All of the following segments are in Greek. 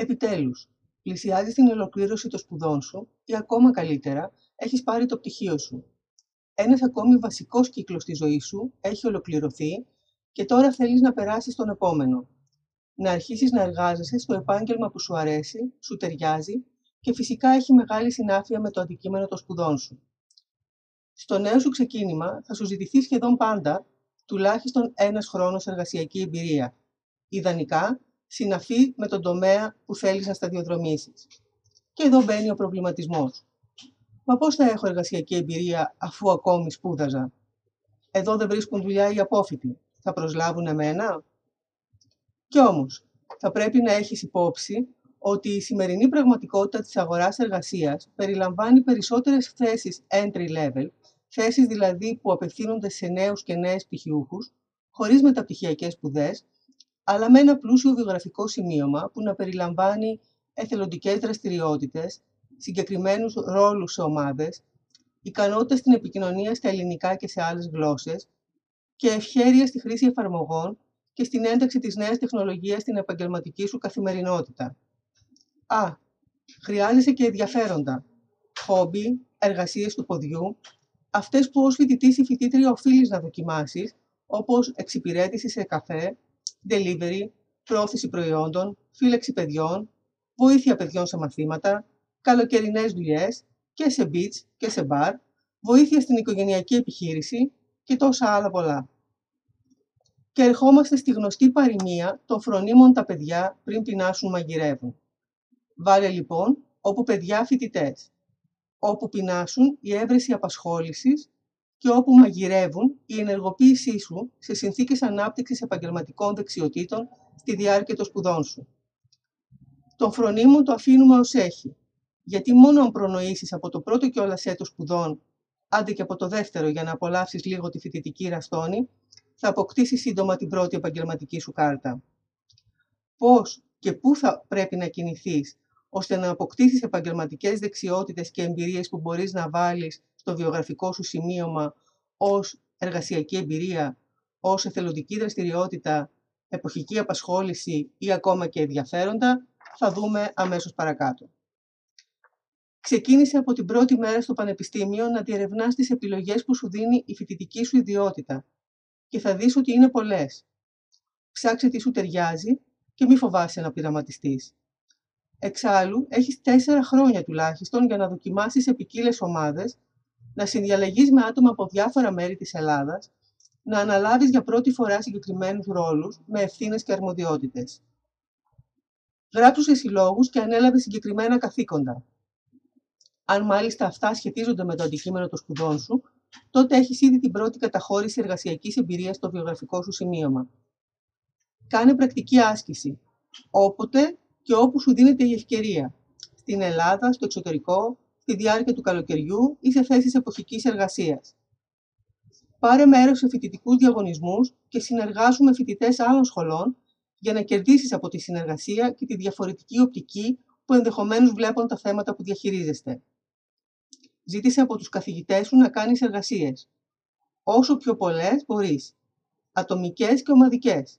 Επιτέλους, πλησιάζει την ολοκλήρωση των σπουδών σου ή ακόμα καλύτερα, έχεις πάρει το πτυχίο σου. Ένας ακόμη βασικός κύκλος στη ζωή σου έχει ολοκληρωθεί και τώρα θέλεις να περάσεις στον επόμενο. Να αρχίσεις να εργάζεσαι στο επάγγελμα που σου αρέσει, σου ταιριάζει και φυσικά έχει μεγάλη συνάφεια με το αντικείμενο των σπουδών σου. Στο νέο σου ξεκίνημα θα σου ζητηθεί σχεδόν πάντα τουλάχιστον ένας χρόνος εργασιακή εμπειρία. Ιδανικά, συναφή με τον τομέα που θέλεις να σταδιοδρομήσεις. Και εδώ μπαίνει ο προβληματισμός. Μα πώς θα έχω εργασιακή εμπειρία αφού ακόμη σπούδαζα; Εδώ δεν βρίσκουν δουλειά οι απόφοιτοι. Θα προσλάβουν εμένα; Κι όμως, θα πρέπει να έχεις υπόψη ότι η σημερινή πραγματικότητα της αγοράς εργασίας περιλαμβάνει περισσότερες θέσεις entry level, θέσεις δηλαδή που απευθύνονται σε νέους και νέες πτυχιούχους, χωρίς μεταπτυχιακές σπουδές, αλλά με ένα πλούσιο βιογραφικό σημείωμα που να περιλαμβάνει εθελοντικές δραστηριότητες, συγκεκριμένους ρόλους σε ομάδες, ικανότητα στην επικοινωνία στα ελληνικά και σε άλλες γλώσσες και ευχέρεια στη χρήση εφαρμογών και στην ένταξη της νέας τεχνολογίας στην επαγγελματική σου καθημερινότητα. Α. Χρειάζεσαι και ενδιαφέροντα. Χόμπι, εργασίες του ποδιού, αυτές που ως φοιτητής ή φοιτήτρια οφείλεις να δοκιμάσεις, όπως εξυπηρέτηση σε καφέ, delivery, πρόθεση προϊόντων, φύλαξη παιδιών, βοήθεια παιδιών σε μαθήματα, καλοκαιρινές δουλειές και σε beach και σε bar, βοήθεια στην οικογενειακή επιχείρηση και τόσα άλλα πολλά. Και ερχόμαστε στη γνωστή παροιμία των φρονίμων τα παιδιά πριν πεινάσουν μαγειρεύουν. Βάλε λοιπόν όπου παιδιά φοιτητές, όπου πεινάσουν η έβρεση απασχόλησης και όπου μαγειρεύουν η ενεργοποίησή σου σε συνθήκες ανάπτυξης επαγγελματικών δεξιοτήτων στη διάρκεια των σπουδών σου. Τον φρονίμο το αφήνουμε ως έχει, γιατί μόνο αν προνοήσεις από το πρώτο κιόλας έτος σπουδών, άντε και από το δεύτερο για να απολαύσεις λίγο τη φοιτητική ραστόνη, θα αποκτήσεις σύντομα την πρώτη επαγγελματική σου κάρτα. Πώς και πού θα πρέπει να κινηθείς ώστε να αποκτήσεις επαγγελματικές δεξιότητες και εμπειρίες που μπορείς να βάλεις στο βιογραφικό σου σημείωμα ως εργασιακή εμπειρία, ως εθελοντική δραστηριότητα, εποχική απασχόληση ή ακόμα και ενδιαφέροντα, θα δούμε αμέσως παρακάτω. Ξεκίνησε από την πρώτη μέρα στο Πανεπιστήμιο να διερευνάς τις επιλογές που σου δίνει η φοιτητική σου ιδιότητα και θα δεις ότι είναι πολλές. Ψάξε τι σου ταιριάζει και μη φοβάσαι να πειραματιστείς. Εξάλλου, έχεις τέσσερα χρόνια τουλάχιστον για να δοκιμάσεις σε ποικίλε ομάδες, να συνδιαλεγείς με άτομα από διάφορα μέρη της Ελλάδας, να αναλάβεις για πρώτη φορά συγκεκριμένους ρόλους με ευθύνες και αρμοδιότητες. Γράψου σε συλλόγους και ανέλαβε συγκεκριμένα καθήκοντα. Αν μάλιστα αυτά σχετίζονται με το αντικείμενο των σπουδών σου, τότε έχεις ήδη την πρώτη καταχώρηση εργασιακής εμπειρίας στο βιογραφικό σου σημείωμα. Κάνε πρακτική άσκηση, όποτε και όπου σου δίνεται η ευκαιρία. Στην Ελλάδα, στο εξωτερικό, στη διάρκεια του καλοκαιριού ή σε θέσεις εποχικής εργασίας. Πάρε μέρος σε φοιτητικούς διαγωνισμούς και συνεργάσου με φοιτητές άλλων σχολών για να κερδίσεις από τη συνεργασία και τη διαφορετική οπτική που ενδεχομένως βλέπουν τα θέματα που διαχειρίζεστε. Ζήτησε από τους καθηγητές σου να κάνεις εργασίες. Όσο πιο πολλές μπορείς. Ατομικές και ομαδικές.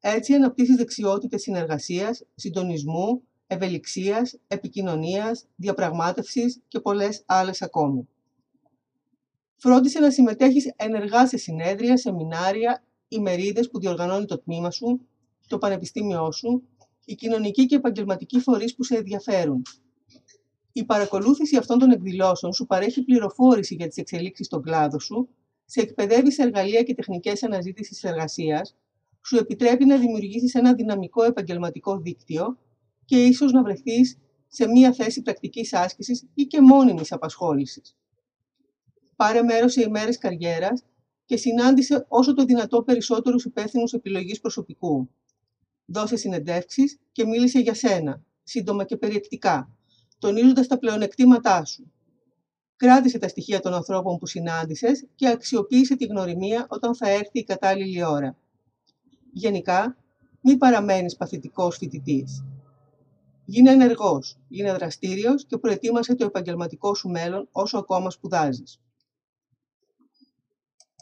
Έτσι αναπτύσσεις δεξιότητες συνεργασίας, συντονισμού, ευελιξίας, επικοινωνίας, διαπραγμάτευσης και πολλές άλλες ακόμη. Φρόντισε να συμμετέχεις ενεργά σε συνέδρια, σεμινάρια, ημερίδες που διοργανώνει το τμήμα σου, το πανεπιστήμιό σου, οι κοινωνικοί και επαγγελματικοί φορείς που σε ενδιαφέρουν. Η παρακολούθηση αυτών των εκδηλώσεων σου παρέχει πληροφόρηση για τις εξελίξεις στον κλάδο σου, σε εκπαιδεύει σε εργαλεία και τεχνικές αναζήτησης εργασίας, σου επιτρέπει να δημιουργήσεις ένα δυναμικό επαγγελματικό δίκτυο και ίσως να βρεθείς σε μία θέση πρακτικής άσκησης ή και μόνιμης απασχόλησης. Πάρε μέρος σε ημέρες καριέρας και συνάντησε όσο το δυνατό περισσότερους υπεύθυνους επιλογής προσωπικού. Δώσε συνεντεύξεις και μίλησε για σένα, σύντομα και περιεκτικά, τονίζοντας τα πλεονεκτήματά σου. Κράτησε τα στοιχεία των ανθρώπων που συνάντησες και αξιοποίησε τη γνωριμία όταν θα έρθει η κατάλληλη ώρα. Γενικά, μη παραμένεις παθητικός φοιτητής. Γίνε ενεργός, γίνε δραστήριος και προετοίμασε το επαγγελματικό σου μέλλον όσο ακόμα σπουδάζεις.